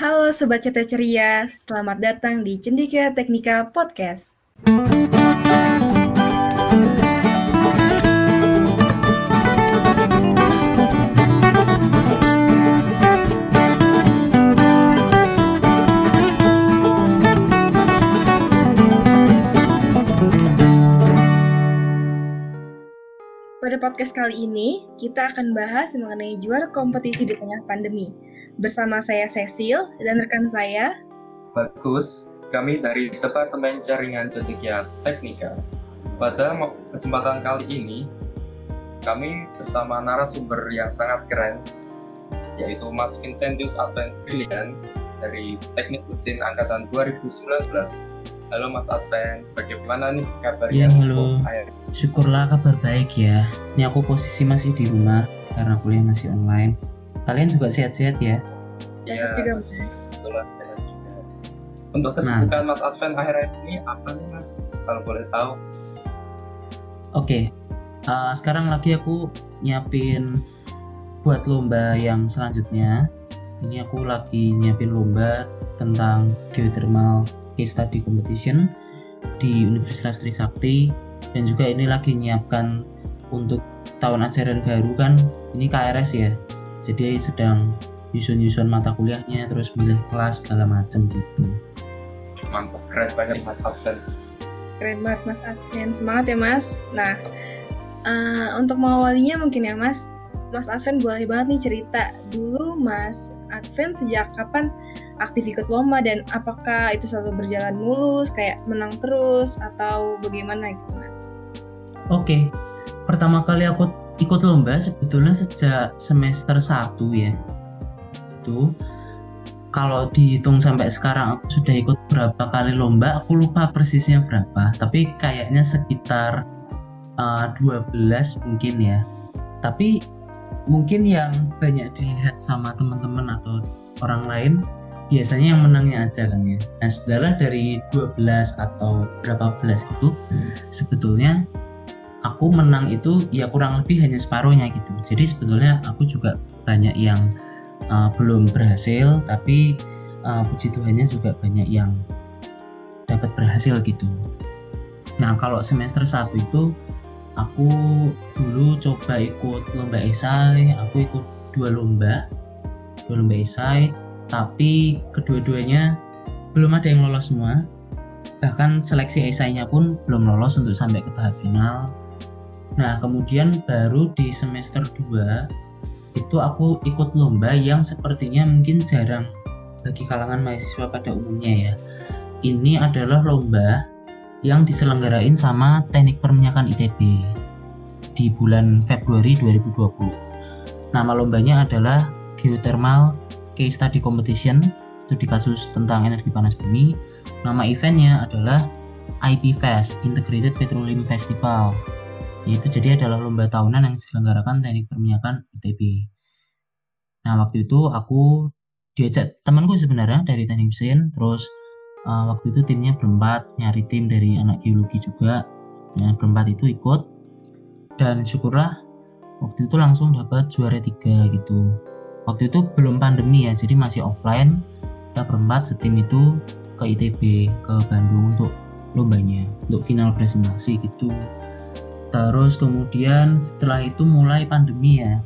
Halo Sobat Cete Ceria, selamat datang di Cendika Teknika Podcast. Podcast kali ini, kita akan bahas mengenai juara kompetisi di tengah pandemi. Bersama saya Cecil dan rekan saya, Bagus, kami dari Departemen Jaringan Cendekia Teknika. Pada kesempatan kali ini, kami bersama narasumber yang sangat keren, yaitu Mas Vincentius Advent Brilian dari Teknik Mesin Angkatan 2019. Halo Mas Advent, bagaimana nih kabarnya Ya, halo. Syukurlah kabar baik ya. Ini aku posisi masih di rumah karena kuliah masih online. Kalian juga sehat-sehat ya? Sehat juga, Mas. Kebetulan sehat juga. Untuk kesibukan Mas Advent akhir-akhir ini apa nih Mas? Kalau boleh tahu. Oke. eh, sekarang lagi aku nyiapin buat lomba yang selanjutnya. Ini aku lagi nyiapin lomba tentang geothermal case study competition di Universitas Trisakti. Dan juga ini lagi nyiapkan untuk tahun ajaran baru kan ini KRS ya. Jadi sedang nyusun-nyusun mata kuliahnya terus milih kelas segala macam gitu. Mantap, keren banget Mas Advent. Keren banget Mas Advent, semangat ya Mas. Nah, eh, untuk mengawalinya mungkin ya Mas, Mas Advent boleh banget nih cerita dulu Mas Advent sejak kapan aktif ikut lomba dan apakah itu selalu berjalan mulus, kayak menang terus atau bagaimana gitu Mas? Oke, pertama kali aku ikut lomba sebetulnya sejak semester 1 ya. Itu kalau dihitung sampai sekarang aku sudah ikut berapa kali lomba, aku lupa persisnya berapa, tapi kayaknya sekitar uh, 12 mungkin ya. Tapi mungkin yang banyak dilihat sama teman-teman atau orang lain biasanya yang menangnya aja kan ya. Nah sebenarnya dari 12 atau berapa belas itu sebetulnya aku menang itu ya kurang lebih hanya separuhnya gitu. Jadi sebetulnya aku juga banyak yang uh, belum berhasil, tapi uh, puji Tuhannya juga banyak yang dapat berhasil gitu. Nah kalau semester 1 itu aku dulu coba ikut lomba esai, aku ikut dua lomba, dua lomba esai, tapi kedua-duanya belum ada yang lolos semua. Bahkan seleksi esainya pun belum lolos untuk sampai ke tahap final. Nah, kemudian baru di semester 2 itu aku ikut lomba yang sepertinya mungkin jarang bagi kalangan mahasiswa pada umumnya ya. Ini adalah lomba yang diselenggarain sama Teknik Perminyakan ITB di bulan Februari 2020. Nama lombanya adalah Geothermal Case Study Competition, studi kasus tentang energi panas bumi. Nama eventnya adalah IP Fest, Integrated Petroleum Festival. Itu jadi adalah lomba tahunan yang diselenggarakan Teknik Perminyakan ITB. Nah, waktu itu aku diajak temanku sebenarnya dari teknik mesin, terus uh, waktu itu timnya berempat, nyari tim dari anak geologi juga. Nah, berempat itu ikut dan syukurlah waktu itu langsung dapat juara tiga gitu. Waktu itu belum pandemi ya, jadi masih offline. Kita berempat setim itu ke ITB, ke Bandung untuk lombanya, untuk final presentasi gitu. Terus kemudian setelah itu mulai pandemi ya.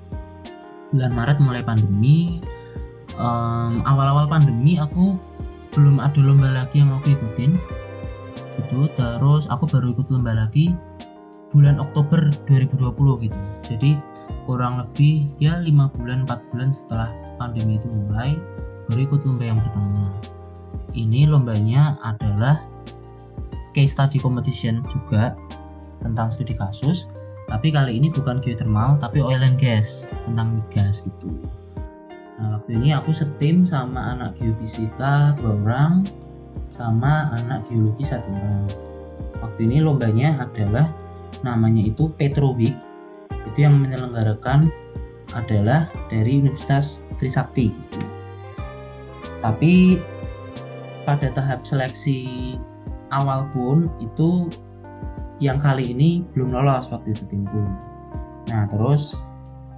Bulan Maret mulai pandemi. Em, awal-awal pandemi aku belum ada lomba lagi yang aku ikutin. Itu terus aku baru ikut lomba lagi bulan Oktober 2020 gitu. Jadi kurang lebih ya 5 bulan 4 bulan setelah pandemi itu mulai baru ikut lomba yang pertama. Ini lombanya adalah case study competition juga tentang studi kasus tapi kali ini bukan geothermal tapi oil and gas tentang migas gitu nah waktu ini aku setim sama anak geofisika dua orang sama anak geologi satu orang waktu ini lombanya adalah namanya itu Petroweek itu yang menyelenggarakan adalah dari Universitas Trisakti gitu. tapi pada tahap seleksi awal pun itu yang kali ini belum lolos waktu itu timku. Nah terus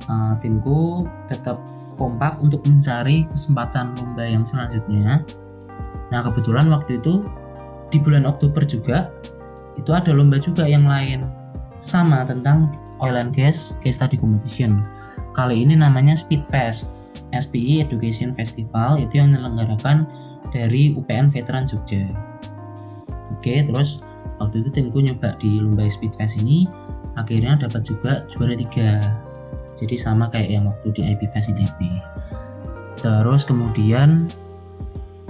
uh, timku tetap kompak untuk mencari kesempatan lomba yang selanjutnya. Nah kebetulan waktu itu di bulan Oktober juga itu ada lomba juga yang lain sama tentang oil and gas case study competition. Kali ini namanya Speedfest, SPI Education Festival itu yang menyelenggarakan dari UPN Veteran Jogja. Oke, terus waktu itu timku nyoba di lomba Speedfest ini akhirnya dapat juga juara tiga jadi sama kayak yang waktu di IP ITB terus kemudian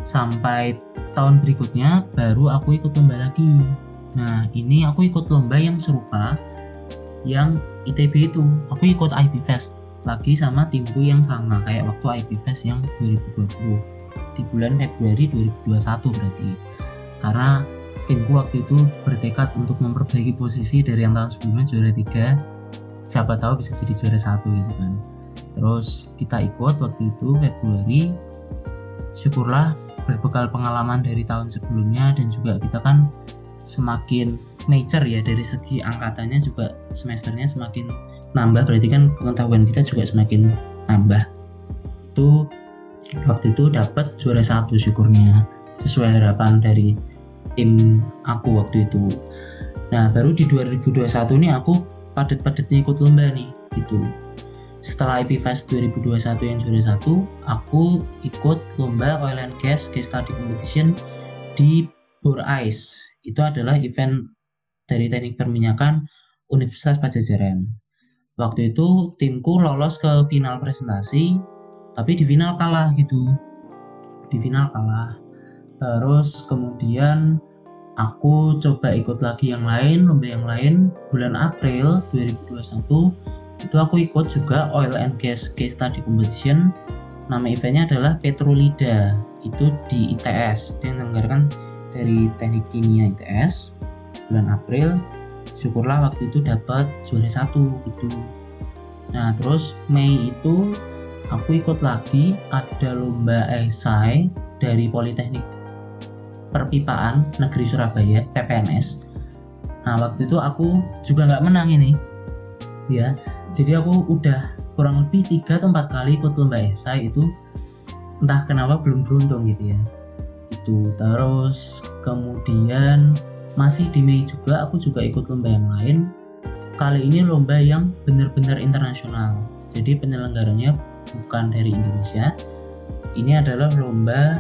sampai tahun berikutnya baru aku ikut lomba lagi. Nah ini aku ikut lomba yang serupa yang ITB itu. Aku ikut IP Fest lagi sama timku yang sama kayak waktu IP Fest yang 2020 di bulan Februari 2021 berarti. Karena timku waktu itu bertekad untuk memperbaiki posisi dari yang tahun sebelumnya juara 3 siapa tahu bisa jadi juara satu gitu kan. Terus kita ikut waktu itu Februari. Syukurlah berbekal pengalaman dari tahun sebelumnya dan juga kita kan semakin major ya dari segi angkatannya juga semesternya semakin nambah. Berarti kan pengetahuan kita juga semakin nambah. Itu waktu itu dapat juara satu syukurnya sesuai harapan dari tim aku waktu itu. Nah baru di 2021 ini aku padat-padatnya ikut lomba nih gitu. Setelah IP Fest 2021 yang juara satu aku ikut lomba Oil and Gas Case Study Competition di Bor Ice itu adalah event dari teknik perminyakan Universitas Pajajaran. Waktu itu timku lolos ke final presentasi tapi di final kalah gitu. Di final kalah. Terus kemudian aku coba ikut lagi yang lain lomba yang lain. Bulan April 2021 itu aku ikut juga oil and gas case study competition. Nama eventnya adalah Petrolida itu di ITS menyelenggarakan dari teknik kimia ITS bulan April syukurlah waktu itu dapat juara satu gitu. Nah terus Mei itu aku ikut lagi ada lomba esai dari Politeknik perpipaan negeri Surabaya PPNS nah waktu itu aku juga nggak menang ini. Ya jadi aku udah kurang lebih tiga atau empat kali ikut lomba esai itu. Entah kenapa belum beruntung gitu ya. Itu terus kemudian masih di Mei juga aku juga ikut lomba yang lain. Kali ini lomba yang benar-benar internasional. Jadi penyelenggaranya bukan dari Indonesia. Ini adalah lomba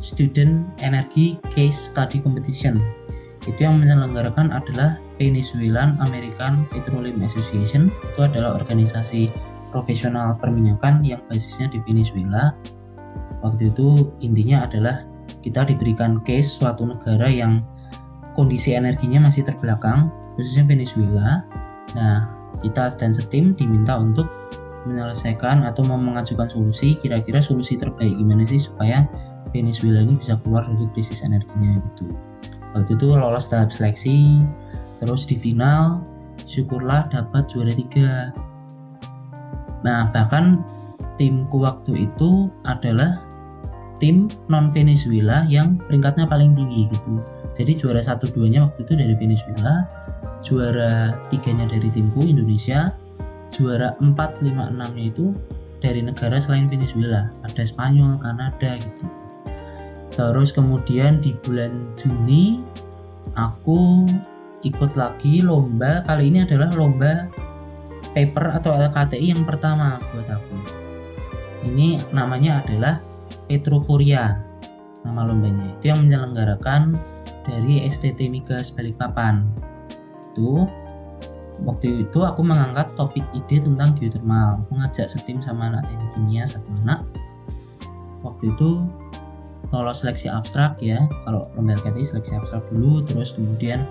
Student Energy Case Study Competition. Itu yang menyelenggarakan adalah Venezuelan American Petroleum Association. Itu adalah organisasi profesional perminyakan yang basisnya di Venezuela. Waktu itu intinya adalah kita diberikan case suatu negara yang kondisi energinya masih terbelakang, khususnya Venezuela. Nah, kita dan setim diminta untuk menyelesaikan atau mengajukan solusi kira-kira solusi terbaik gimana sih supaya Venezuela ini bisa keluar dari krisis energinya gitu. Waktu itu lolos tahap seleksi terus di final syukurlah dapat juara tiga. Nah bahkan timku waktu itu adalah tim non Venezuela yang peringkatnya paling tinggi gitu. Jadi juara satu duanya waktu itu dari Venezuela juara tiganya dari timku Indonesia juara 4, 5, 6 nya itu dari negara selain Venezuela ada Spanyol, Kanada gitu terus kemudian di bulan Juni aku ikut lagi lomba. Kali ini adalah lomba paper atau LKTI yang pertama buat aku. Ini namanya adalah Petroforia nama lombanya. Itu yang menyelenggarakan dari STT Migas Balikpapan. Itu waktu itu aku mengangkat topik ide tentang geothermal. Mengajak setim sama anak teknik kimia satu anak. Waktu itu lolos seleksi abstrak ya kalau LKTI seleksi abstrak dulu terus kemudian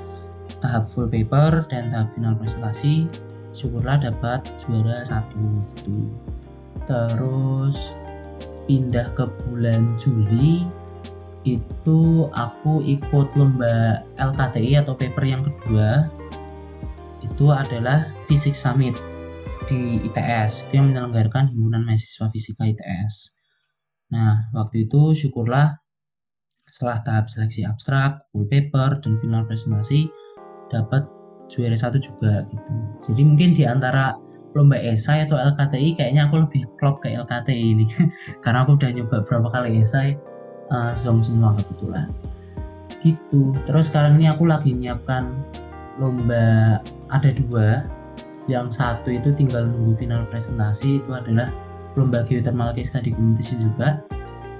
tahap full paper dan tahap final presentasi syukurlah dapat juara satu gitu. Terus pindah ke bulan Juli itu aku ikut lomba LKTI atau paper yang kedua itu adalah Fisik Summit di ITS itu yang menyelenggarakan himpunan mahasiswa fisika ITS Nah, waktu itu syukurlah setelah tahap seleksi abstrak, full paper, dan final presentasi dapat juara satu juga gitu. Jadi mungkin di antara lomba esai atau LKTI kayaknya aku lebih klop ke LKTI ini. Karena aku udah nyoba berapa kali esai uh, semua kebetulan. Gitu. Terus sekarang ini aku lagi nyiapkan lomba ada dua. Yang satu itu tinggal nunggu final presentasi itu adalah lomba geothermal case study competition juga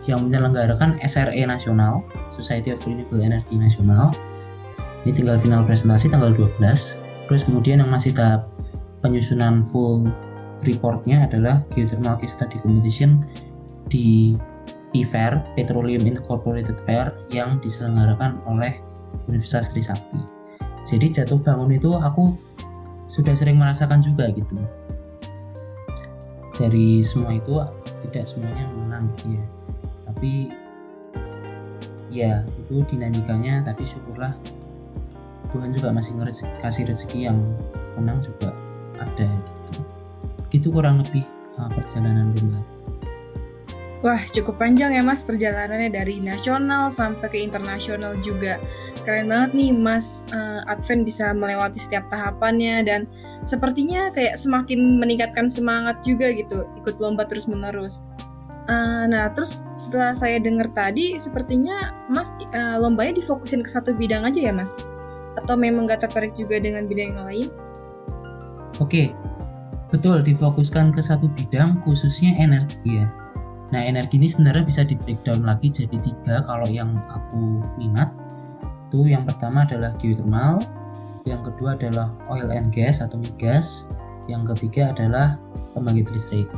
yang menyelenggarakan SRE nasional Society of Renewable Energy nasional ini tinggal final presentasi tanggal 12 terus kemudian yang masih tahap penyusunan full reportnya adalah geothermal case study competition di PFAIR Petroleum Incorporated Fair yang diselenggarakan oleh Universitas Trisakti. Jadi jatuh bangun itu aku sudah sering merasakan juga gitu. Dari semua itu tidak semuanya menang gitu ya. Tapi ya itu dinamikanya tapi syukurlah Tuhan juga masih kasih rezeki yang menang juga ada gitu gitu kurang lebih uh, perjalanan lomba Wah, cukup panjang ya Mas perjalanannya dari nasional sampai ke internasional juga. Keren banget nih Mas uh, Advent bisa melewati setiap tahapannya dan sepertinya kayak semakin meningkatkan semangat juga gitu ikut lomba terus-menerus. Uh, nah, terus setelah saya dengar tadi sepertinya Mas uh, lombanya difokusin ke satu bidang aja ya Mas? Atau memang gak tertarik juga dengan bidang yang lain? Oke, betul difokuskan ke satu bidang khususnya energi ya. Nah energi ini sebenarnya bisa di breakdown lagi jadi tiga kalau yang aku minat itu yang pertama adalah geothermal, yang kedua adalah oil and gas atau migas, yang ketiga adalah pembangkit listrik.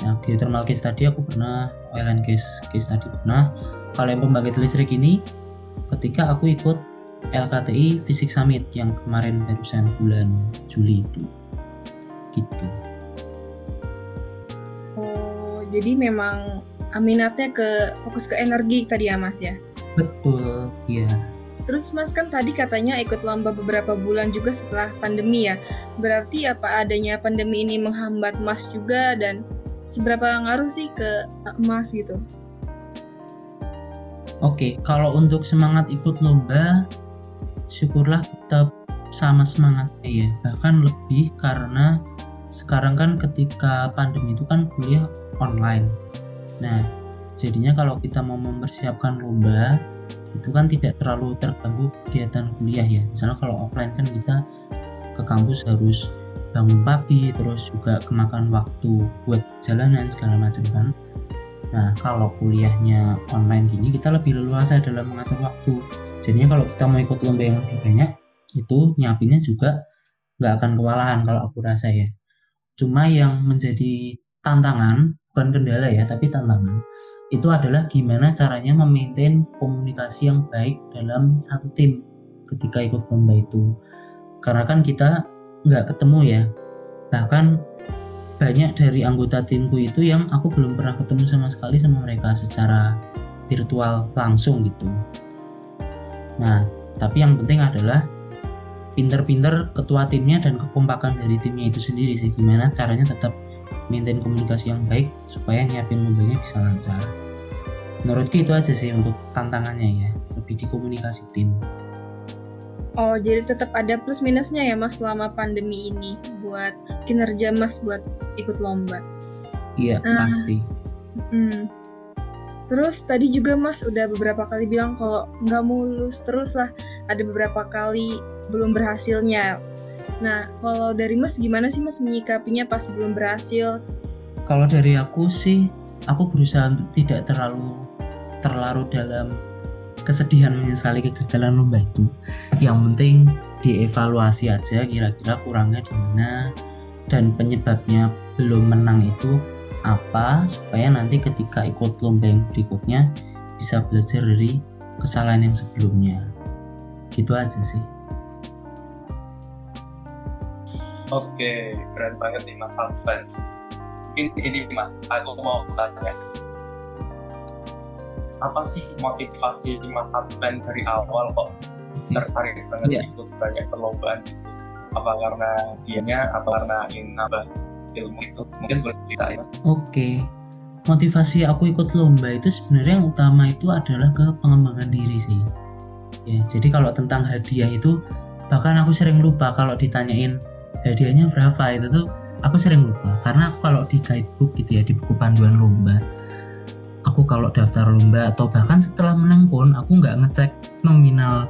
Nah geothermal case tadi aku pernah, oil and gas case tadi pernah. Kalau yang pembangkit listrik ini ketika aku ikut LKTI Fisik Summit yang kemarin barusan bulan Juli itu gitu. Jadi memang minatnya ke fokus ke energi tadi ya Mas ya? Betul, iya. Terus Mas kan tadi katanya ikut lomba beberapa bulan juga setelah pandemi ya. Berarti apa adanya pandemi ini menghambat Mas juga dan seberapa ngaruh sih ke eh, Mas gitu? Oke, kalau untuk semangat ikut lomba, syukurlah tetap sama semangatnya ya. Bahkan lebih karena sekarang kan ketika pandemi itu kan kuliah online. Nah, jadinya kalau kita mau mempersiapkan lomba itu kan tidak terlalu terganggu kegiatan kuliah ya. Misalnya kalau offline kan kita ke kampus harus bangun pagi terus juga kemakan waktu buat jalanan segala macam kan. Nah, kalau kuliahnya online gini kita lebih leluasa dalam mengatur waktu. Jadinya kalau kita mau ikut lomba yang lebih banyak itu nyiapinnya juga nggak akan kewalahan kalau aku rasa ya. Cuma yang menjadi tantangan, bukan kendala ya, tapi tantangan, itu adalah gimana caranya memaintain komunikasi yang baik dalam satu tim ketika ikut lomba itu. Karena kan kita nggak ketemu ya, bahkan banyak dari anggota timku itu yang aku belum pernah ketemu sama sekali sama mereka secara virtual langsung gitu. Nah, tapi yang penting adalah pinter-pinter ketua timnya dan kekompakan dari timnya itu sendiri sih gimana caranya tetap maintain komunikasi yang baik supaya nyiapin mobilnya bisa lancar menurutku itu aja sih untuk tantangannya ya lebih di komunikasi tim Oh jadi tetap ada plus minusnya ya mas selama pandemi ini buat kinerja mas buat ikut lomba iya nah, pasti hmm. Terus tadi juga Mas udah beberapa kali bilang kalau nggak mulus terus lah. Ada beberapa kali belum berhasilnya. Nah, kalau dari Mas gimana sih Mas menyikapinya pas belum berhasil? Kalau dari aku sih, aku berusaha untuk tidak terlalu terlarut dalam kesedihan menyesali kegagalan lomba itu. Yang penting dievaluasi aja kira-kira kurangnya di mana dan penyebabnya belum menang itu apa supaya nanti ketika ikut lomba yang berikutnya bisa belajar dari kesalahan yang sebelumnya. Gitu aja sih. Oke, keren banget nih Mas Alvan. Mungkin ini Mas, aku mau tanya. Apa sih motivasi Mas Alvan dari awal kok tertarik banget yeah. ikut banyak perlombaan gitu? Apa karena dianya atau karena ingin nambah ilmu itu? Mungkin boleh cerita ya Mas. Oke. Motivasi aku ikut lomba itu sebenarnya yang utama itu adalah ke pengembangan diri sih. Ya, jadi kalau tentang hadiah itu bahkan aku sering lupa kalau ditanyain hadiahnya berapa? Itu tuh aku sering lupa. Karena kalau di guidebook gitu ya di buku panduan lomba aku kalau daftar lomba atau bahkan setelah menang pun aku nggak ngecek nominal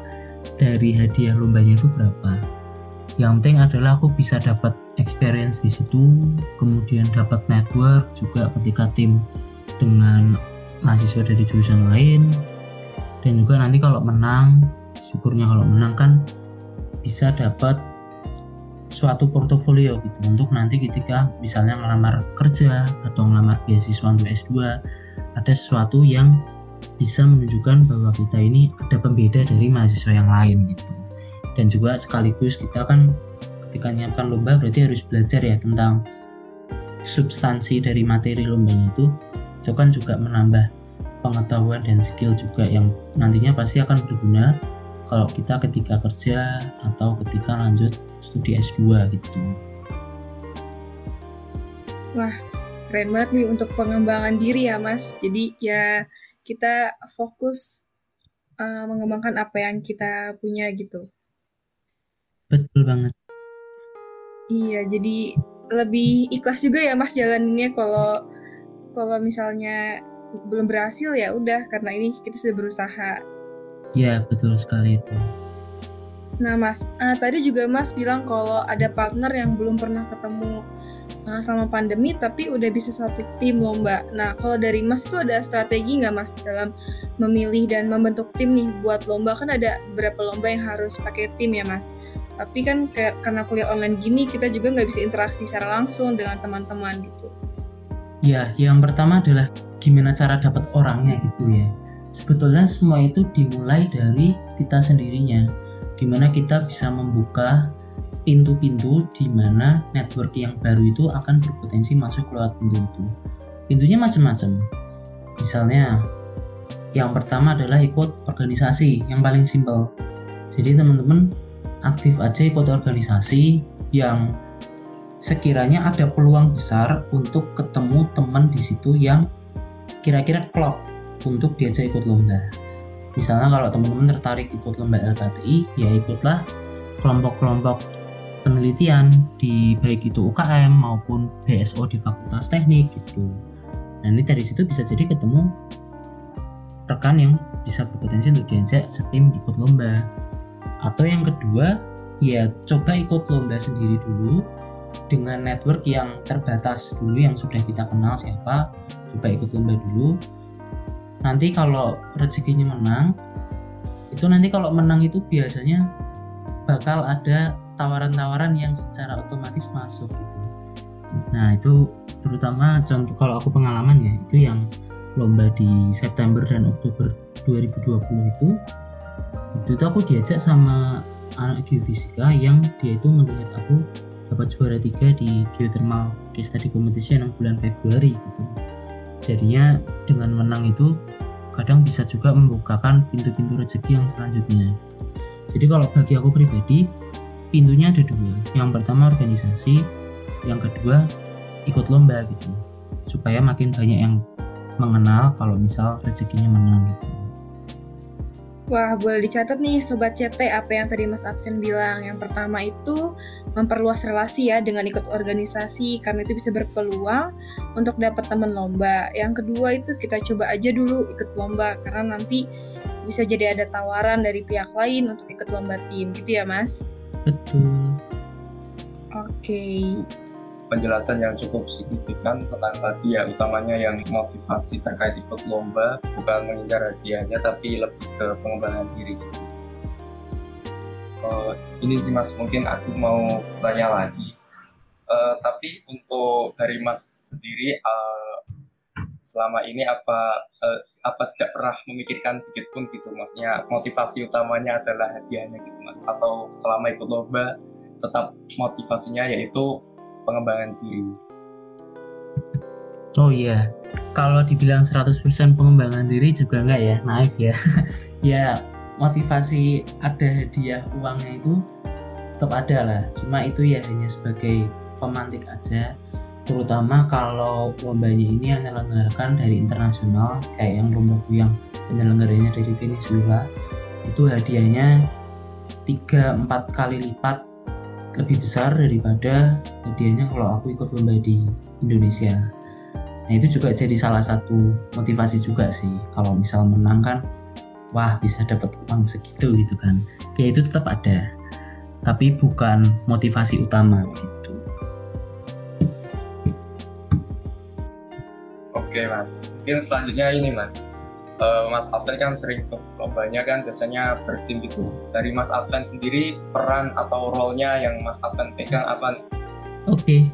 dari hadiah lombanya itu berapa. Yang penting adalah aku bisa dapat experience di situ kemudian dapat network juga ketika tim dengan mahasiswa dari jurusan lain. Dan juga nanti kalau menang syukurnya kalau menang kan bisa dapat suatu portofolio gitu. Untuk nanti ketika misalnya ngelamar kerja atau ngelamar beasiswa untuk S2 ada sesuatu yang bisa menunjukkan bahwa kita ini ada pembeda dari mahasiswa yang lain gitu. Dan juga sekaligus kita kan ketika menyiapkan lomba berarti harus belajar ya tentang substansi dari materi lombanya itu. Itu kan juga menambah pengetahuan dan skill juga yang nantinya pasti akan berguna kalau kita ketika kerja atau ketika lanjut studi S2 gitu. Wah, keren banget nih untuk pengembangan diri ya Mas. Jadi ya kita fokus uh, mengembangkan apa yang kita punya gitu. Betul banget. Iya, jadi lebih ikhlas juga ya Mas jalaninnya kalau kalau misalnya belum berhasil ya udah karena ini kita sudah berusaha Ya, betul sekali itu. Nah, Mas, uh, tadi juga Mas bilang kalau ada partner yang belum pernah ketemu uh, selama pandemi, tapi udah bisa satu tim lomba. Nah, kalau dari Mas itu ada strategi nggak, Mas, dalam memilih dan membentuk tim nih buat lomba? Kan ada beberapa lomba yang harus pakai tim ya, Mas. Tapi kan kayak, karena kuliah online gini, kita juga nggak bisa interaksi secara langsung dengan teman-teman gitu. Ya, yang pertama adalah gimana cara dapat orangnya gitu ya sebetulnya semua itu dimulai dari kita sendirinya di mana kita bisa membuka pintu-pintu di mana network yang baru itu akan berpotensi masuk lewat pintu itu pintunya macam-macam. Misalnya yang pertama adalah ikut organisasi yang paling simpel. Jadi teman-teman aktif aja ikut organisasi yang sekiranya ada peluang besar untuk ketemu teman di situ yang kira-kira klop untuk diajak ikut lomba. Misalnya kalau teman-teman tertarik ikut lomba LKTI, ya ikutlah kelompok-kelompok penelitian di baik itu UKM maupun BSO di Fakultas Teknik gitu. Nah ini dari situ bisa jadi ketemu rekan yang bisa berpotensi untuk diajak setim ikut lomba. Atau yang kedua, ya coba ikut lomba sendiri dulu dengan network yang terbatas dulu yang sudah kita kenal siapa coba ikut lomba dulu nanti kalau rezekinya menang itu nanti kalau menang itu biasanya bakal ada tawaran-tawaran yang secara otomatis masuk gitu. Nah itu terutama contoh kalau aku pengalaman ya itu yang lomba di September dan Oktober 2020 itu itu tuh aku diajak sama anak geofisika yang dia itu melihat aku dapat juara tiga di geothermal case study competition yang bulan Februari gitu. Jadinya dengan menang itu kadang bisa juga membukakan pintu-pintu rezeki yang selanjutnya. Jadi kalau bagi aku pribadi pintunya ada dua. Yang pertama organisasi yang kedua ikut lomba gitu. Supaya makin banyak yang mengenal kalau misal rezekinya menang gitu Wah, boleh dicatat nih Sobat CT apa yang tadi Mas Advent bilang. Yang pertama itu memperluas relasi ya dengan ikut organisasi karena itu bisa berpeluang untuk dapat teman lomba. Yang kedua itu kita coba aja dulu ikut lomba karena nanti bisa jadi ada tawaran dari pihak lain untuk ikut lomba tim gitu ya Mas? Betul. Oke. Okay penjelasan yang cukup signifikan tentang tadi ya utamanya yang motivasi terkait ikut lomba bukan mengincar hadiahnya tapi lebih ke pengembangan diri. Uh, ini sih mas mungkin aku mau tanya lagi. Uh, tapi untuk dari mas sendiri uh, selama ini apa uh, apa tidak pernah memikirkan sedikit pun gitu? Maksudnya motivasi utamanya adalah hadiahnya gitu mas? Atau selama ikut lomba tetap motivasinya yaitu pengembangan diri. Oh iya, kalau dibilang 100% pengembangan diri juga enggak ya, naif ya. ya motivasi ada hadiah uangnya itu tetap ada lah, cuma itu ya hanya sebagai pemantik aja terutama kalau lombanya ini yang menyelenggarakan dari internasional kayak yang lomba yang penyelenggaranya dari Venezuela itu hadiahnya 3-4 kali lipat lebih besar daripada hadiahnya kalau aku ikut lomba di Indonesia. Nah itu juga jadi salah satu motivasi juga sih kalau misal menang kan wah bisa dapat uang segitu gitu kan. Kayak itu tetap ada. Tapi bukan motivasi utama gitu. Oke mas, mungkin selanjutnya ini mas. Uh, mas Alvin kan sering ke lombanya kan biasanya bertim gitu. Dari Mas Alvin sendiri peran atau role-nya yang Mas Alvin pegang apa? Oke,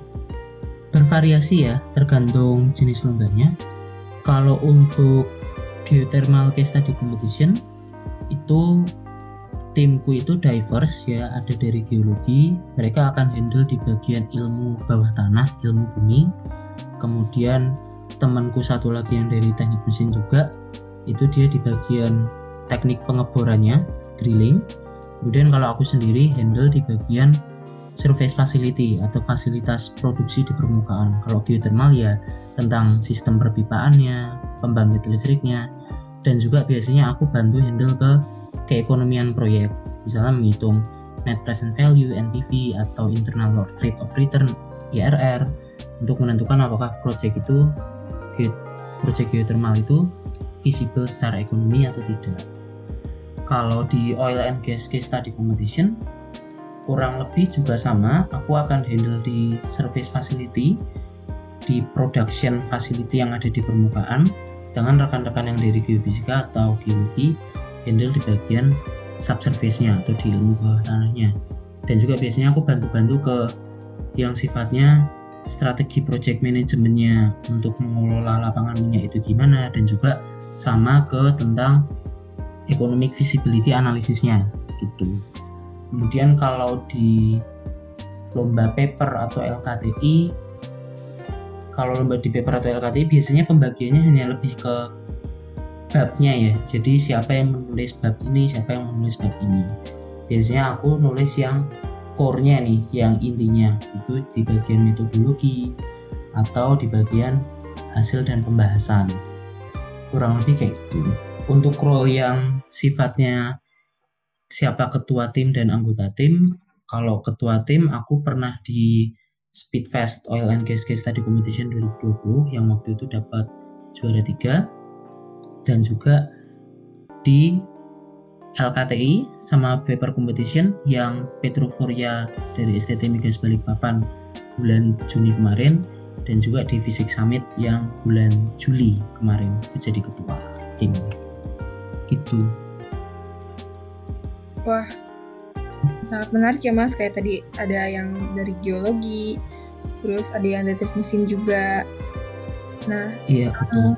bervariasi ya tergantung jenis lombanya. Kalau untuk geothermal case study competition itu timku itu diverse ya ada dari geologi mereka akan handle di bagian ilmu bawah tanah ilmu bumi kemudian temanku satu lagi yang dari teknik mesin juga itu dia di bagian teknik pengeborannya drilling. Kemudian kalau aku sendiri handle di bagian surface facility atau fasilitas produksi di permukaan. Kalau geothermal ya tentang sistem perpipaannya pembangkit listriknya dan juga biasanya aku bantu handle ke keekonomian proyek. Misalnya menghitung net present value NPV atau internal rate of return IRR untuk menentukan apakah proyek itu proyek geothermal itu visible secara ekonomi atau tidak. Kalau di oil and gas case study competition kurang lebih juga sama, aku akan handle di service facility, di production facility yang ada di permukaan, sedangkan rekan-rekan yang dari geofisika atau geologi handle di bagian subsurface-nya atau di ilmu bawah tanahnya. Dan juga biasanya aku bantu-bantu ke yang sifatnya strategi project manajemennya untuk mengelola lapangan minyak itu gimana dan juga sama ke tentang economic visibility analisisnya gitu. Kemudian kalau di lomba paper atau LKTI kalau lomba di paper atau LKTI biasanya pembagiannya hanya lebih ke babnya ya. Jadi siapa yang menulis bab ini, siapa yang menulis bab ini. Biasanya aku nulis yang core-nya nih, yang intinya itu di bagian metodologi atau di bagian hasil dan pembahasan. Kurang lebih kayak gitu. Untuk role yang sifatnya siapa ketua tim dan anggota tim, kalau ketua tim aku pernah di Speedfest Oil and Gas Case Study Competition 2020 yang waktu itu dapat juara 3 dan juga di LKTI sama paper competition yang Petroforia dari STT Migas Balikpapan bulan Juni kemarin dan juga di Fisik Summit yang bulan Juli kemarin itu jadi ketua tim. Gitu. Wah sangat menarik ya mas. Kayak tadi ada yang dari geologi terus ada yang dari mesin juga. Nah iya betul. uh,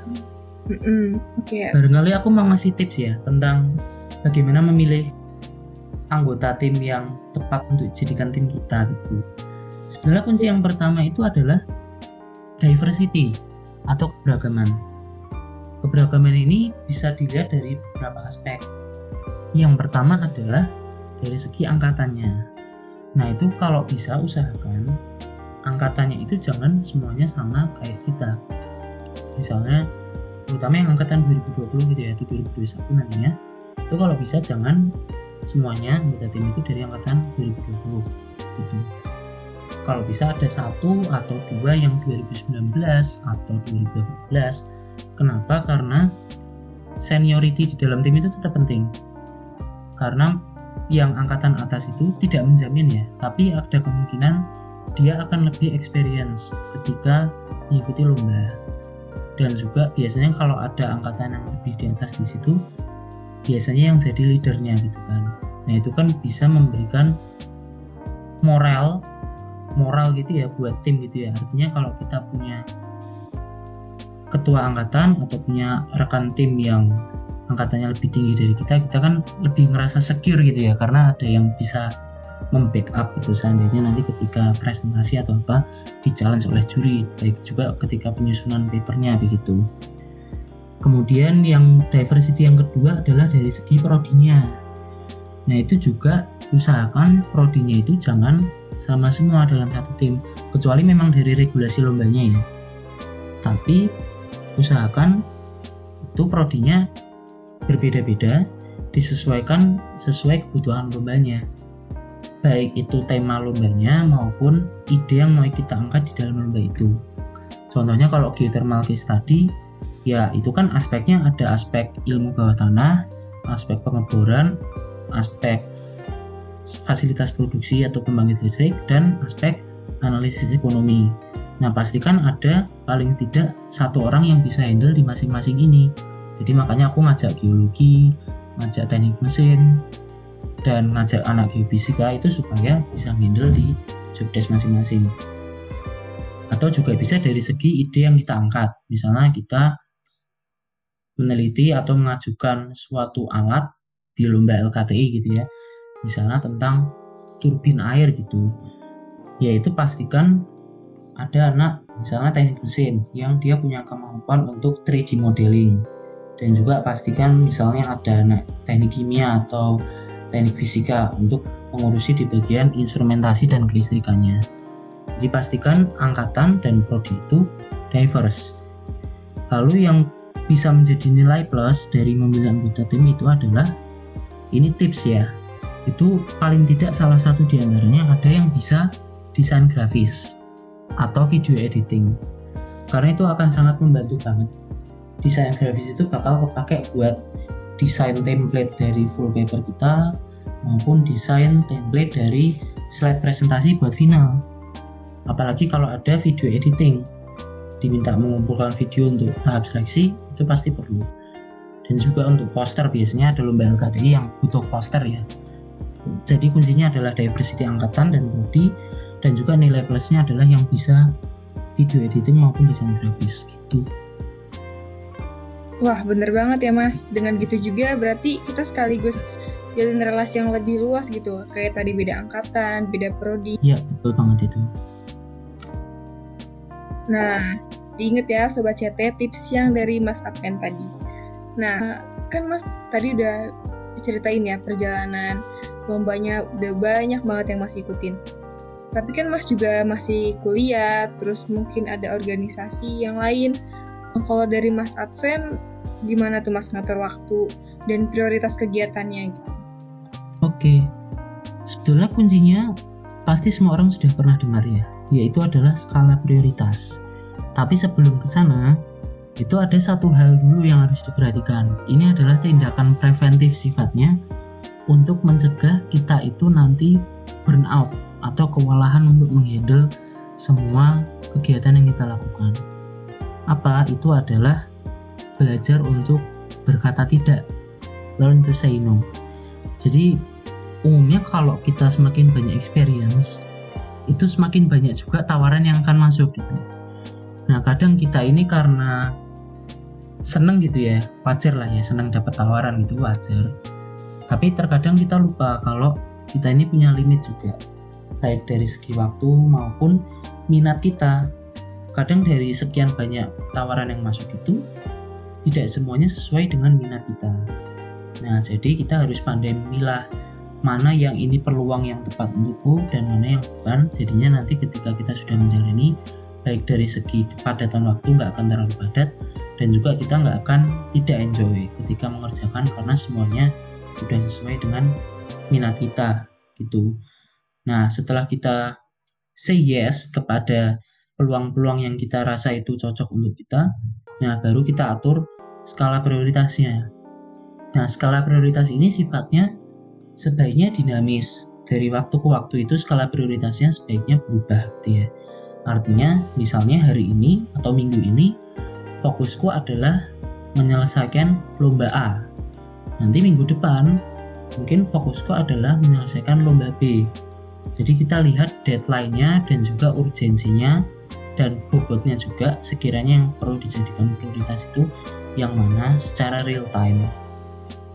mm -mm, oke. Okay. barangkali aku mau ngasih tips ya tentang bagaimana memilih anggota tim yang tepat untuk dijadikan tim kita gitu. Sebenarnya kunci yang pertama itu adalah diversity atau keberagaman. Keberagaman ini bisa dilihat dari beberapa aspek. Yang pertama adalah dari segi angkatannya. Nah, itu kalau bisa usahakan angkatannya itu jangan semuanya sama kayak kita. Misalnya terutama yang angkatan 2020 gitu ya, itu 2021 nantinya itu kalau bisa jangan semuanya anggota tim itu dari angkatan 2020 gitu kalau bisa ada satu atau dua yang 2019 atau 2018 kenapa? Karena seniority di dalam tim itu tetap penting. Karena yang angkatan atas itu tidak menjamin ya tapi ada kemungkinan dia akan lebih experience ketika mengikuti lomba. Dan juga biasanya kalau ada angkatan yang lebih di atas di situ biasanya yang jadi leadernya gitu kan. Nah itu kan bisa memberikan moral moral gitu ya buat tim gitu ya. Artinya kalau kita punya ketua angkatan atau punya rekan tim yang angkatannya lebih tinggi dari kita kita kan lebih ngerasa secure gitu ya karena ada yang bisa membackup itu seandainya nanti ketika presentasi atau apa di challenge oleh juri baik juga ketika penyusunan papernya begitu. Kemudian yang diversity yang kedua adalah dari segi prodinya. Nah itu juga usahakan prodinya itu jangan sama semua dalam satu tim, kecuali memang dari regulasi lombanya ya. Tapi usahakan itu prodinya berbeda-beda, disesuaikan sesuai kebutuhan lombanya. baik itu tema lombanya maupun ide yang mau kita angkat di dalam lomba itu. Contohnya kalau geothermal case tadi, ya itu kan aspeknya ada aspek ilmu bawah tanah, aspek pengeboran, aspek fasilitas produksi atau pembangkit listrik, dan aspek analisis ekonomi. Nah, pastikan ada paling tidak satu orang yang bisa handle di masing-masing ini. Jadi makanya aku ngajak geologi, ngajak teknik mesin, dan ngajak anak geofisika itu supaya bisa handle di jobdesk masing-masing atau juga bisa dari segi ide yang kita angkat misalnya kita meneliti atau mengajukan suatu alat di lomba LKTI gitu ya misalnya tentang turbin air gitu yaitu pastikan ada anak misalnya teknik mesin yang dia punya kemampuan untuk 3D modeling dan juga pastikan misalnya ada anak teknik kimia atau teknik fisika untuk mengurusi di bagian instrumentasi dan kelistrikannya. Jadi pastikan angkatan dan prodi itu diverse. Lalu yang bisa menjadi nilai plus dari memilih anggota tim itu adalah ini tips ya. Itu paling tidak salah satu di antaranya ada yang bisa desain grafis atau video editing. Karena itu akan sangat membantu banget. Desain grafis itu bakal kepake buat desain template dari full paper kita maupun desain template dari slide presentasi buat final. Apalagi kalau ada video editing, diminta mengumpulkan video untuk tahap seleksi, itu pasti perlu. Dan juga untuk poster, biasanya ada lomba LKTI yang butuh poster ya. Jadi kuncinya adalah diversity angkatan dan prodi, dan juga nilai plusnya adalah yang bisa video editing maupun desain grafis gitu. Wah, bener banget ya Mas. Dengan gitu juga berarti kita sekaligus jalin relasi yang lebih luas gitu. Kayak tadi beda angkatan, beda prodi. Iya, betul banget itu. Nah, diinget ya Sobat CT tips yang dari Mas Advent tadi. Nah, kan Mas tadi udah ceritain ya perjalanan lombanya udah banyak banget yang masih ikutin. Tapi kan Mas juga masih kuliah, terus mungkin ada organisasi yang lain kalau dari Mas Advent, gimana tuh Mas ngatur waktu dan prioritas kegiatannya gitu? Oke, sebetulnya kuncinya pasti semua orang sudah pernah dengar ya, yaitu adalah skala prioritas. Tapi sebelum ke sana, itu ada satu hal dulu yang harus diperhatikan. Ini adalah tindakan preventif sifatnya untuk mencegah kita itu nanti burnout atau kewalahan untuk menghandle semua kegiatan yang kita lakukan. Apa? Itu adalah belajar untuk berkata tidak. Learn to say no. Jadi umumnya kalau kita semakin banyak experience itu semakin banyak juga tawaran yang akan masuk gitu. Nah kadang kita ini karena seneng gitu ya wajar lah ya seneng dapat tawaran gitu wajar tapi terkadang kita lupa kalau kita ini punya limit juga baik dari segi waktu maupun minat kita kadang dari sekian banyak tawaran yang masuk itu tidak semuanya sesuai dengan minat kita. Nah, jadi kita harus pandai memilah mana yang ini peluang yang tepat untukku dan mana yang bukan. Jadinya nanti ketika kita sudah menjalani baik dari segi kepadatan waktu nggak akan terlalu padat dan juga kita nggak akan tidak enjoy ketika mengerjakan karena semuanya sudah sesuai dengan minat kita gitu. Nah, setelah kita say yes kepada peluang-peluang yang kita rasa itu cocok untuk kita, nah baru kita atur skala prioritasnya. Nah, skala prioritas ini sifatnya sebaiknya dinamis. Dari waktu ke waktu itu skala prioritasnya sebaiknya berubah gitu ya. Artinya, misalnya hari ini atau minggu ini fokusku adalah menyelesaikan lomba A. Nanti minggu depan mungkin fokusku adalah menyelesaikan lomba B. Jadi kita lihat deadline-nya dan juga urgensinya dan bobotnya juga sekiranya yang perlu dijadikan prioritas itu yang mana secara real time.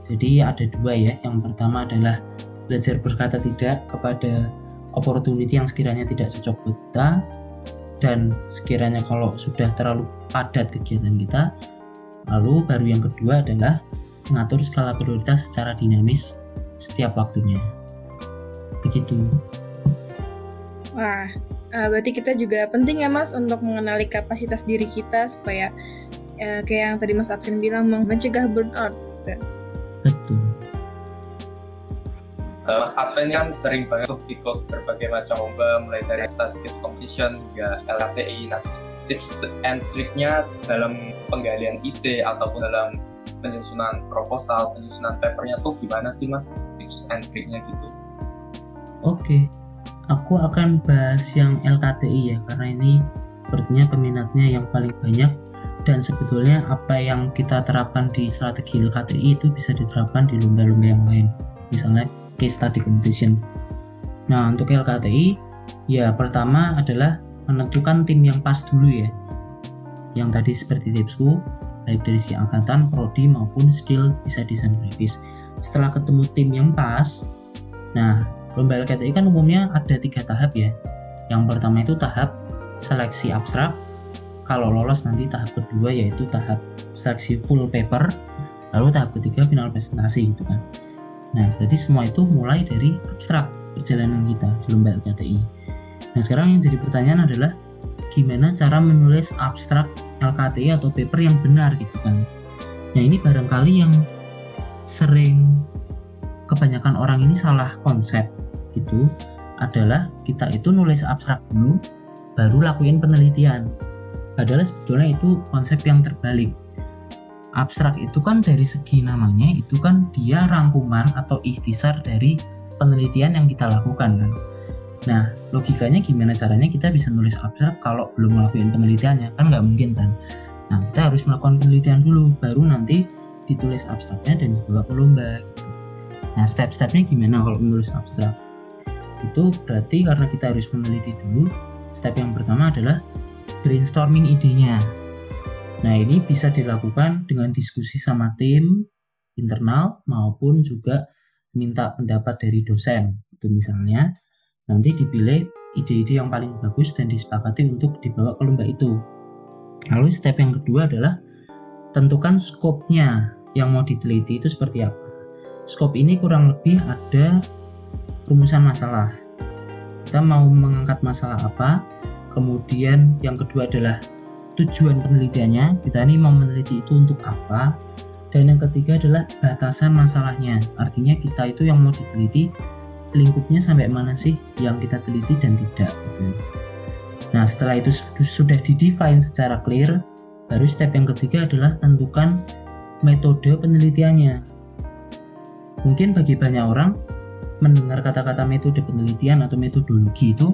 Jadi ada dua ya, yang pertama adalah belajar berkata tidak kepada opportunity yang sekiranya tidak cocok buat kita dan sekiranya kalau sudah terlalu padat kegiatan kita lalu baru yang kedua adalah mengatur skala prioritas secara dinamis setiap waktunya begitu wah uh, berarti kita juga penting ya mas untuk mengenali kapasitas diri kita supaya uh, kayak yang tadi mas Advin bilang mencegah burnout gitu. Betul. uh, Mas Adven kan sering banget tuh ikut berbagai macam lomba mulai dari statistics competition hingga LKTI nah tips and triknya dalam penggalian ide ataupun dalam penyusunan proposal penyusunan papernya tuh gimana sih mas? Tips and triknya gitu. Oke, aku akan bahas yang LKTI ya karena ini sepertinya peminatnya yang paling banyak dan sebetulnya apa yang kita terapkan di strategi LKTI itu bisa diterapkan di lomba-lomba yang lain misalnya case study competition. Nah untuk LKTI ya pertama adalah menentukan tim yang pas dulu ya. Yang tadi seperti tipsku baik dari segi angkatan, prodi maupun skill bisa desain grafis. Setelah ketemu tim yang pas nah lomba LKTI kan umumnya ada tiga tahap ya. Yang pertama itu tahap seleksi abstrak. Kalau lolos nanti tahap kedua yaitu tahap seleksi full paper lalu tahap ketiga final presentasi gitu kan. Nah berarti semua itu mulai dari abstrak perjalanan kita di lomba LKTI nah sekarang yang jadi pertanyaan adalah gimana cara menulis abstrak LKTI atau paper yang benar gitu kan. Nah ini barangkali yang sering kebanyakan orang ini salah konsep gitu adalah kita itu nulis abstrak dulu baru lakuin penelitian. Padahal sebetulnya itu konsep yang terbalik. Abstrak itu kan dari segi namanya itu kan dia rangkuman atau ikhtisar dari penelitian yang kita lakukan kan nah logikanya gimana caranya kita bisa nulis abstrak kalau belum melakukan penelitiannya kan nggak mungkin kan nah kita harus melakukan penelitian dulu baru nanti ditulis abstraknya dan dibawa ke lomba gitu Nah, step-stepnya gimana kalau menulis abstrak? Itu berarti karena kita harus meneliti dulu, step yang pertama adalah brainstorming idenya. Nah, ini bisa dilakukan dengan diskusi sama tim internal maupun juga minta pendapat dari dosen. Itu misalnya nanti dipilih ide-ide yang paling bagus dan disepakati untuk dibawa ke lomba itu. Lalu step yang kedua adalah tentukan skopnya yang mau diteliti itu seperti apa Skop ini kurang lebih ada rumusan masalah. Kita mau mengangkat masalah apa, kemudian yang kedua adalah tujuan penelitiannya, kita ini mau meneliti itu untuk apa, dan yang ketiga adalah batasan masalahnya. Artinya kita itu yang mau diteliti lingkupnya sampai mana sih yang kita teliti dan tidak gitu. Nah, setelah itu sudah didefine secara clear, baru step yang ketiga adalah tentukan metode penelitiannya. Mungkin bagi banyak orang mendengar kata-kata metode penelitian atau metodologi itu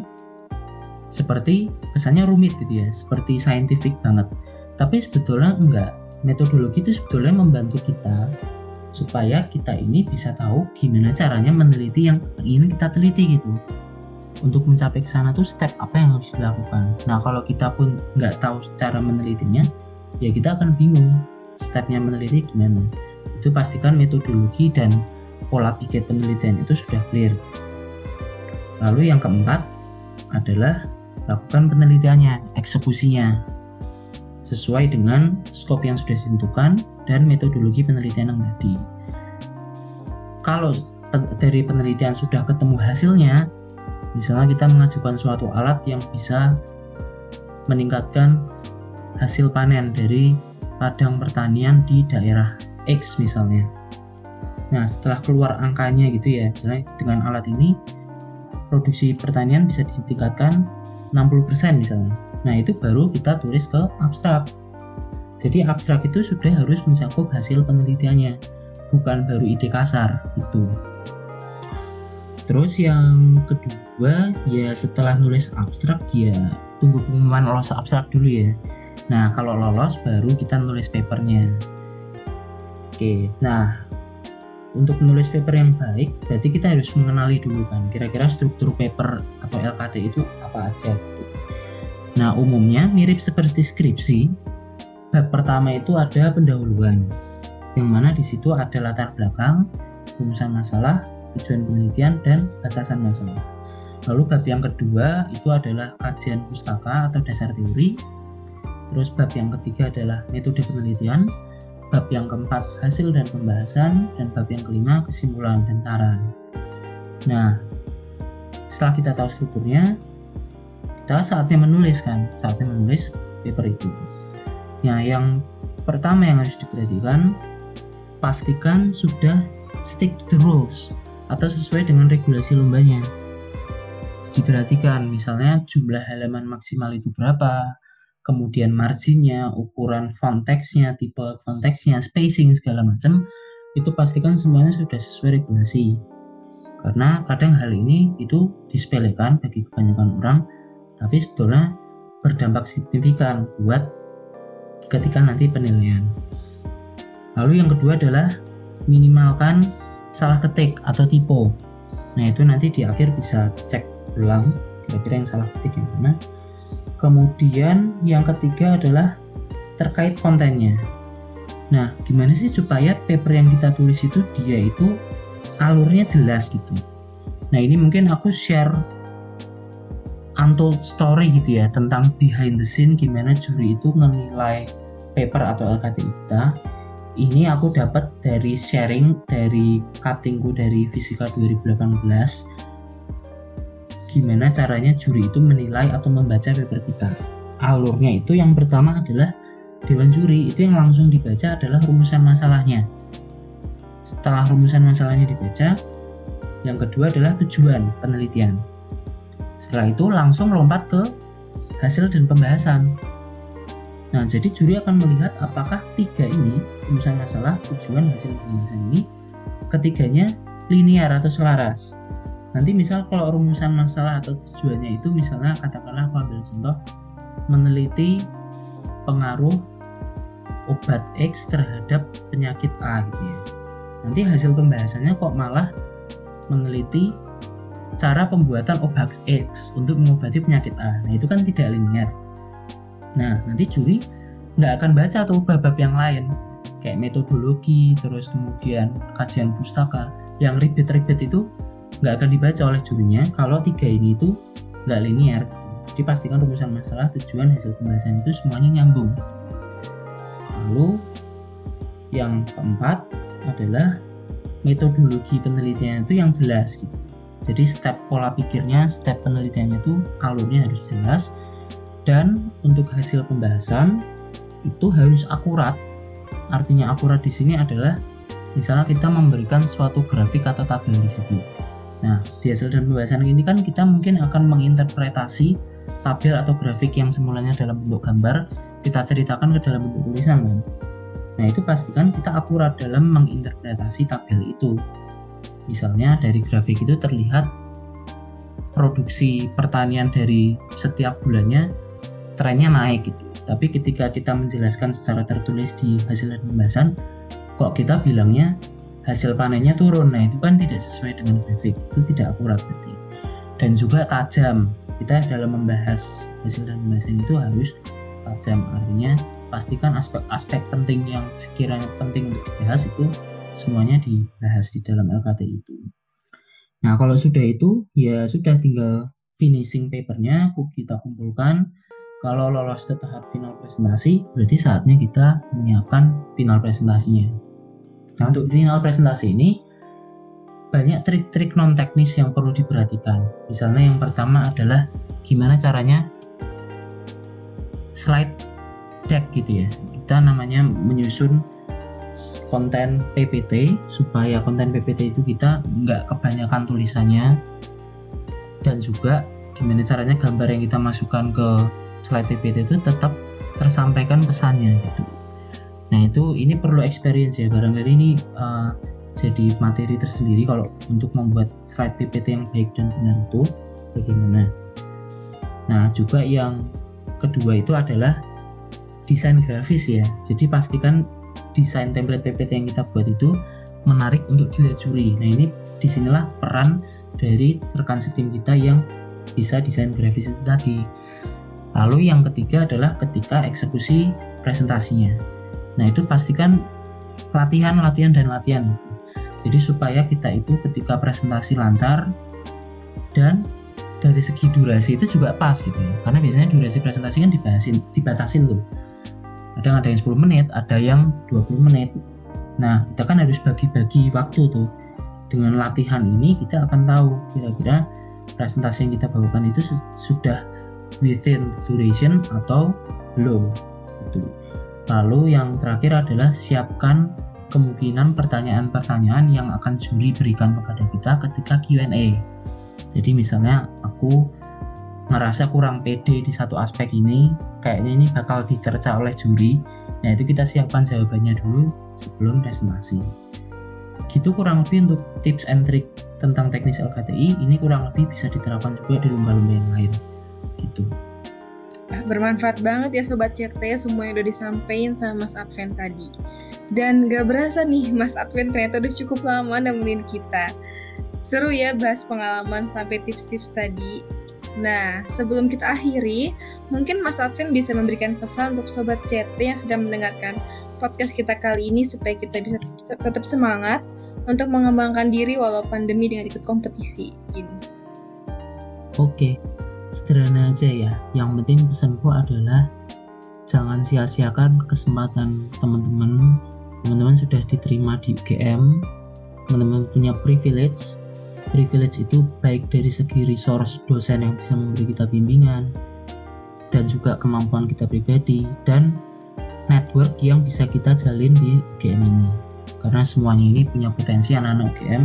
seperti kesannya rumit gitu ya, seperti scientific banget. Tapi sebetulnya enggak. Metodologi itu sebetulnya membantu kita supaya kita ini bisa tahu gimana caranya meneliti yang ingin kita teliti gitu. Untuk mencapai ke sana tuh step apa yang harus dilakukan. Nah kalau kita pun nggak tahu cara menelitinya, ya kita akan bingung stepnya meneliti gimana. Itu pastikan metodologi dan pola pikir penelitian itu sudah clear. Lalu yang keempat adalah lakukan penelitiannya, eksekusinya sesuai dengan skop yang sudah ditentukan dan metodologi penelitian yang tadi. Kalau dari penelitian sudah ketemu hasilnya, misalnya kita mengajukan suatu alat yang bisa meningkatkan hasil panen dari ladang pertanian di daerah X misalnya. Nah, setelah keluar angkanya gitu ya, misalnya dengan alat ini produksi pertanian bisa ditingkatkan 60% misalnya. Nah, itu baru kita tulis ke abstrak. Jadi abstrak itu sudah harus mencakup hasil penelitiannya, bukan baru ide kasar itu. Terus yang kedua, ya setelah nulis abstrak ya tunggu pengumuman lolos abstrak dulu ya. Nah, kalau lolos baru kita nulis papernya. Oke, nah untuk menulis paper yang baik berarti kita harus mengenali dulu kan kira-kira struktur paper atau LKT itu apa aja gitu. Nah umumnya mirip seperti skripsi bab pertama itu ada pendahuluan yang mana di situ ada latar belakang rumusan masalah tujuan penelitian dan batasan masalah. Lalu bab yang kedua itu adalah kajian pustaka atau dasar teori. Terus bab yang ketiga adalah metode penelitian. Bab yang keempat hasil dan pembahasan, dan bab yang kelima kesimpulan dan saran. Nah, setelah kita tahu strukturnya, kita saatnya menulis kan, saatnya menulis paper itu. Nah, yang pertama yang harus diperhatikan, pastikan sudah stick to the rules. atau sesuai dengan regulasi lombanya. Diperhatikan misalnya jumlah halaman maksimal itu berapa, kemudian marginnya, ukuran font text-nya, tipe font text-nya, spacing segala macam, itu pastikan semuanya sudah sesuai regulasi. Karena kadang hal ini itu disepelekan bagi kebanyakan orang, tapi sebetulnya berdampak signifikan buat ketika nanti penilaian. Lalu yang kedua adalah minimalkan salah ketik atau typo. Nah itu nanti di akhir bisa cek ulang kira-kira yang salah ketik yang mana. Kemudian yang ketiga adalah terkait kontennya. Nah, gimana sih supaya paper yang kita tulis itu dia itu alurnya jelas gitu. Nah, ini mungkin aku share untold story gitu ya tentang behind the scene gimana juri itu menilai paper atau LKTI kita. Ini aku dapat dari sharing dari cuttingku dari Fisika 2018 gimana caranya juri itu menilai atau membaca paper kita. Alurnya itu yang pertama adalah dewan juri itu yang langsung dibaca adalah rumusan masalahnya. Setelah rumusan masalahnya dibaca, yang kedua adalah tujuan penelitian. Setelah itu langsung lompat ke hasil dan pembahasan. Nah, jadi juri akan melihat apakah tiga ini, rumusan masalah, tujuan, hasil, pembahasan ini, ketiganya linear atau selaras nanti misal kalau rumusan masalah atau tujuannya itu misalnya katakanlah aku ambil contoh meneliti pengaruh obat X terhadap penyakit A gitu ya nanti hasil pembahasannya kok malah meneliti cara pembuatan obat X untuk mengobati penyakit A nah itu kan tidak linear nah nanti juri nggak akan baca tuh bab-bab yang lain kayak metodologi terus kemudian kajian pustaka yang ribet-ribet itu nggak akan dibaca oleh jurinya kalau tiga ini itu nggak linear. Jadi pastikan rumusan masalah, tujuan, hasil pembahasan itu semuanya nyambung. Lalu yang keempat adalah metodologi penelitian itu yang jelas gitu. Jadi step pola pikirnya, step penelitiannya itu alurnya harus jelas dan untuk hasil pembahasan itu harus akurat. Artinya akurat di sini adalah misalnya kita memberikan suatu grafik atau tabel di situ Nah, di hasil dan pembahasan ini kan kita mungkin akan menginterpretasi tabel atau grafik yang semulanya dalam bentuk gambar, kita ceritakan ke dalam bentuk tulisan kan. Nah, itu pastikan kita akurat dalam menginterpretasi tabel itu. Misalnya dari grafik itu terlihat produksi pertanian dari setiap bulannya trennya naik gitu. Tapi ketika kita menjelaskan secara tertulis di hasil pembahasan, kok kita bilangnya hasil panennya turun? Nah itu kan tidak sesuai dengan grafik. Itu tidak akurat berarti. Dan juga tajam. Kita dalam membahas hasil dan pembahasan itu harus tajam. Artinya pastikan aspek-aspek penting yang sekiranya penting untuk dibahas itu semuanya dibahas di dalam LKT itu nah kalau sudah itu ya sudah tinggal finishing papernya kita kumpulkan kalau lolos ke tahap final presentasi berarti saatnya kita menyiapkan final presentasinya Nah untuk final presentasi ini banyak trik-trik non teknis yang perlu diperhatikan. Misalnya yang pertama adalah gimana caranya slide deck gitu ya. Kita namanya menyusun konten PPT supaya konten PPT itu kita nggak kebanyakan tulisannya dan juga gimana caranya gambar yang kita masukkan ke slide PPT itu tetap tersampaikan pesannya gitu. Nah itu ini perlu experience ya barangkali ini uh, jadi materi tersendiri kalau untuk membuat slide PPT yang baik dan benar itu bagaimana. Nah juga yang kedua itu adalah desain grafis ya. Jadi pastikan desain template PPT yang kita buat itu menarik untuk dilihat juri. Nah ini di sinilah peran dari rekan setim kita yang bisa desain grafis itu tadi. Lalu yang ketiga adalah ketika eksekusi presentasinya. Nah itu pastikan latihan, latihan dan latihan. Jadi supaya kita itu ketika presentasi lancar dan dari segi durasi itu juga pas gitu ya. Karena biasanya durasi presentasi kan dibahasin, dibatasin loh. Ada ada yang 10 menit, ada yang 20 menit. Nah, kita kan harus bagi-bagi waktu tuh. Dengan latihan ini kita akan tahu kira-kira presentasi yang kita bawakan itu sudah within duration atau belum. Gitu. Lalu yang terakhir adalah siapkan kemungkinan pertanyaan-pertanyaan yang akan juri berikan kepada kita ketika Q&A. Jadi misalnya aku ngerasa kurang pede di satu aspek ini, kayaknya ini bakal dicerca oleh juri. Nah itu kita siapkan jawabannya dulu sebelum presentasi. Gitu kurang lebih untuk tips and trick tentang teknis LKTI, ini kurang lebih bisa diterapkan juga di lomba-lomba yang lain. Gitu. Bermanfaat banget ya Sobat CT semua yang udah disampaikan sama Mas Advent tadi. Dan gak berasa nih Mas Advent ternyata udah cukup lama nemenin kita. Seru ya bahas pengalaman sampai tips-tips tadi. Nah, sebelum kita akhiri, mungkin Mas Advent bisa memberikan pesan untuk Sobat CT yang sedang mendengarkan podcast kita kali ini supaya kita bisa tetap semangat untuk mengembangkan diri walau pandemi dengan ikut kompetisi ini. Oke, sederhana aja ya. Yang penting pesanku adalah jangan sia-siakan kesempatan teman-teman. Teman-teman sudah diterima di UGM, teman-teman punya privilege. Privilege itu baik dari segi resource dosen yang bisa memberi kita bimbingan, dan juga kemampuan kita pribadi, dan network yang bisa kita jalin di UGM ini. Karena semuanya ini punya potensi anak-anak UGM,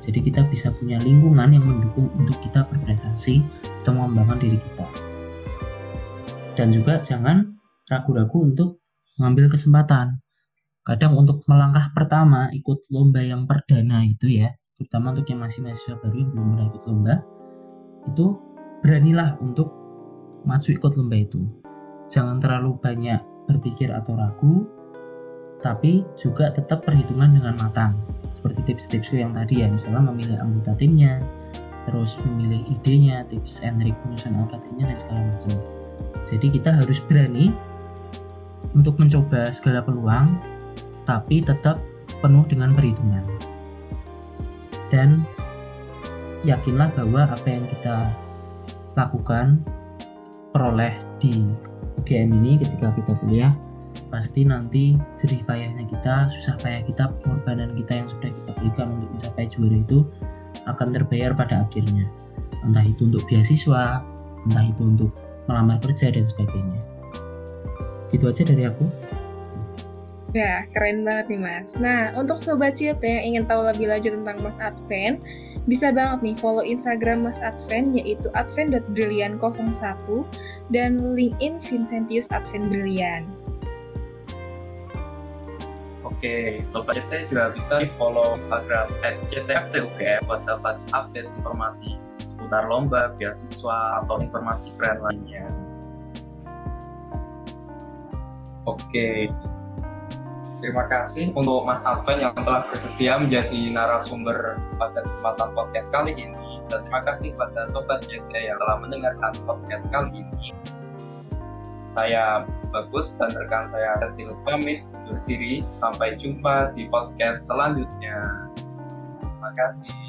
jadi kita bisa punya lingkungan yang mendukung untuk kita berprestasi atau mengembangkan diri kita. Dan juga jangan ragu-ragu untuk mengambil kesempatan. Kadang untuk melangkah pertama ikut lomba yang perdana itu ya, terutama untuk yang masih mahasiswa baru yang belum pernah ikut lomba, itu beranilah untuk maju ikut lomba itu. Jangan terlalu banyak berpikir atau ragu, tapi juga tetap perhitungan dengan matang. Seperti tips-tipsku yang tadi ya, misalnya memilih anggota timnya, terus memilih idenya, tips and trick penyusunan LKT-nya dan segala macam. Jadi kita harus berani untuk mencoba segala peluang, tapi tetap penuh dengan perhitungan. Dan yakinlah bahwa apa yang kita lakukan peroleh di UGM ini ketika kita kuliah pasti nanti sedih payahnya kita, susah payah kita, pengorbanan kita yang sudah kita berikan untuk mencapai juara itu akan terbayar pada akhirnya. Entah itu untuk beasiswa, entah itu untuk melamar kerja dan sebagainya. Gitu aja dari aku. Ya, keren banget nih Mas. Nah, untuk Sobat Ciut yang ingin tahu lebih lanjut tentang Mas Advent, bisa banget nih follow Instagram Mas Advent yaitu advent.brilian01 dan LinkedIn Vincentius Advent Brilian. Oke, Sobat CT juga bisa follow Instagram at CTFTUGM buat dapat update informasi seputar lomba, beasiswa, atau informasi keren lainnya. Oke, terima kasih untuk Mas Adven yang telah bersedia menjadi narasumber pada kesempatan podcast kali ini. Dan terima kasih kepada Sobat CT yang telah mendengarkan podcast kali ini. Saya Bagus dan rekan saya Cecil pamit undur diri. Sampai jumpa di podcast selanjutnya. Terima kasih.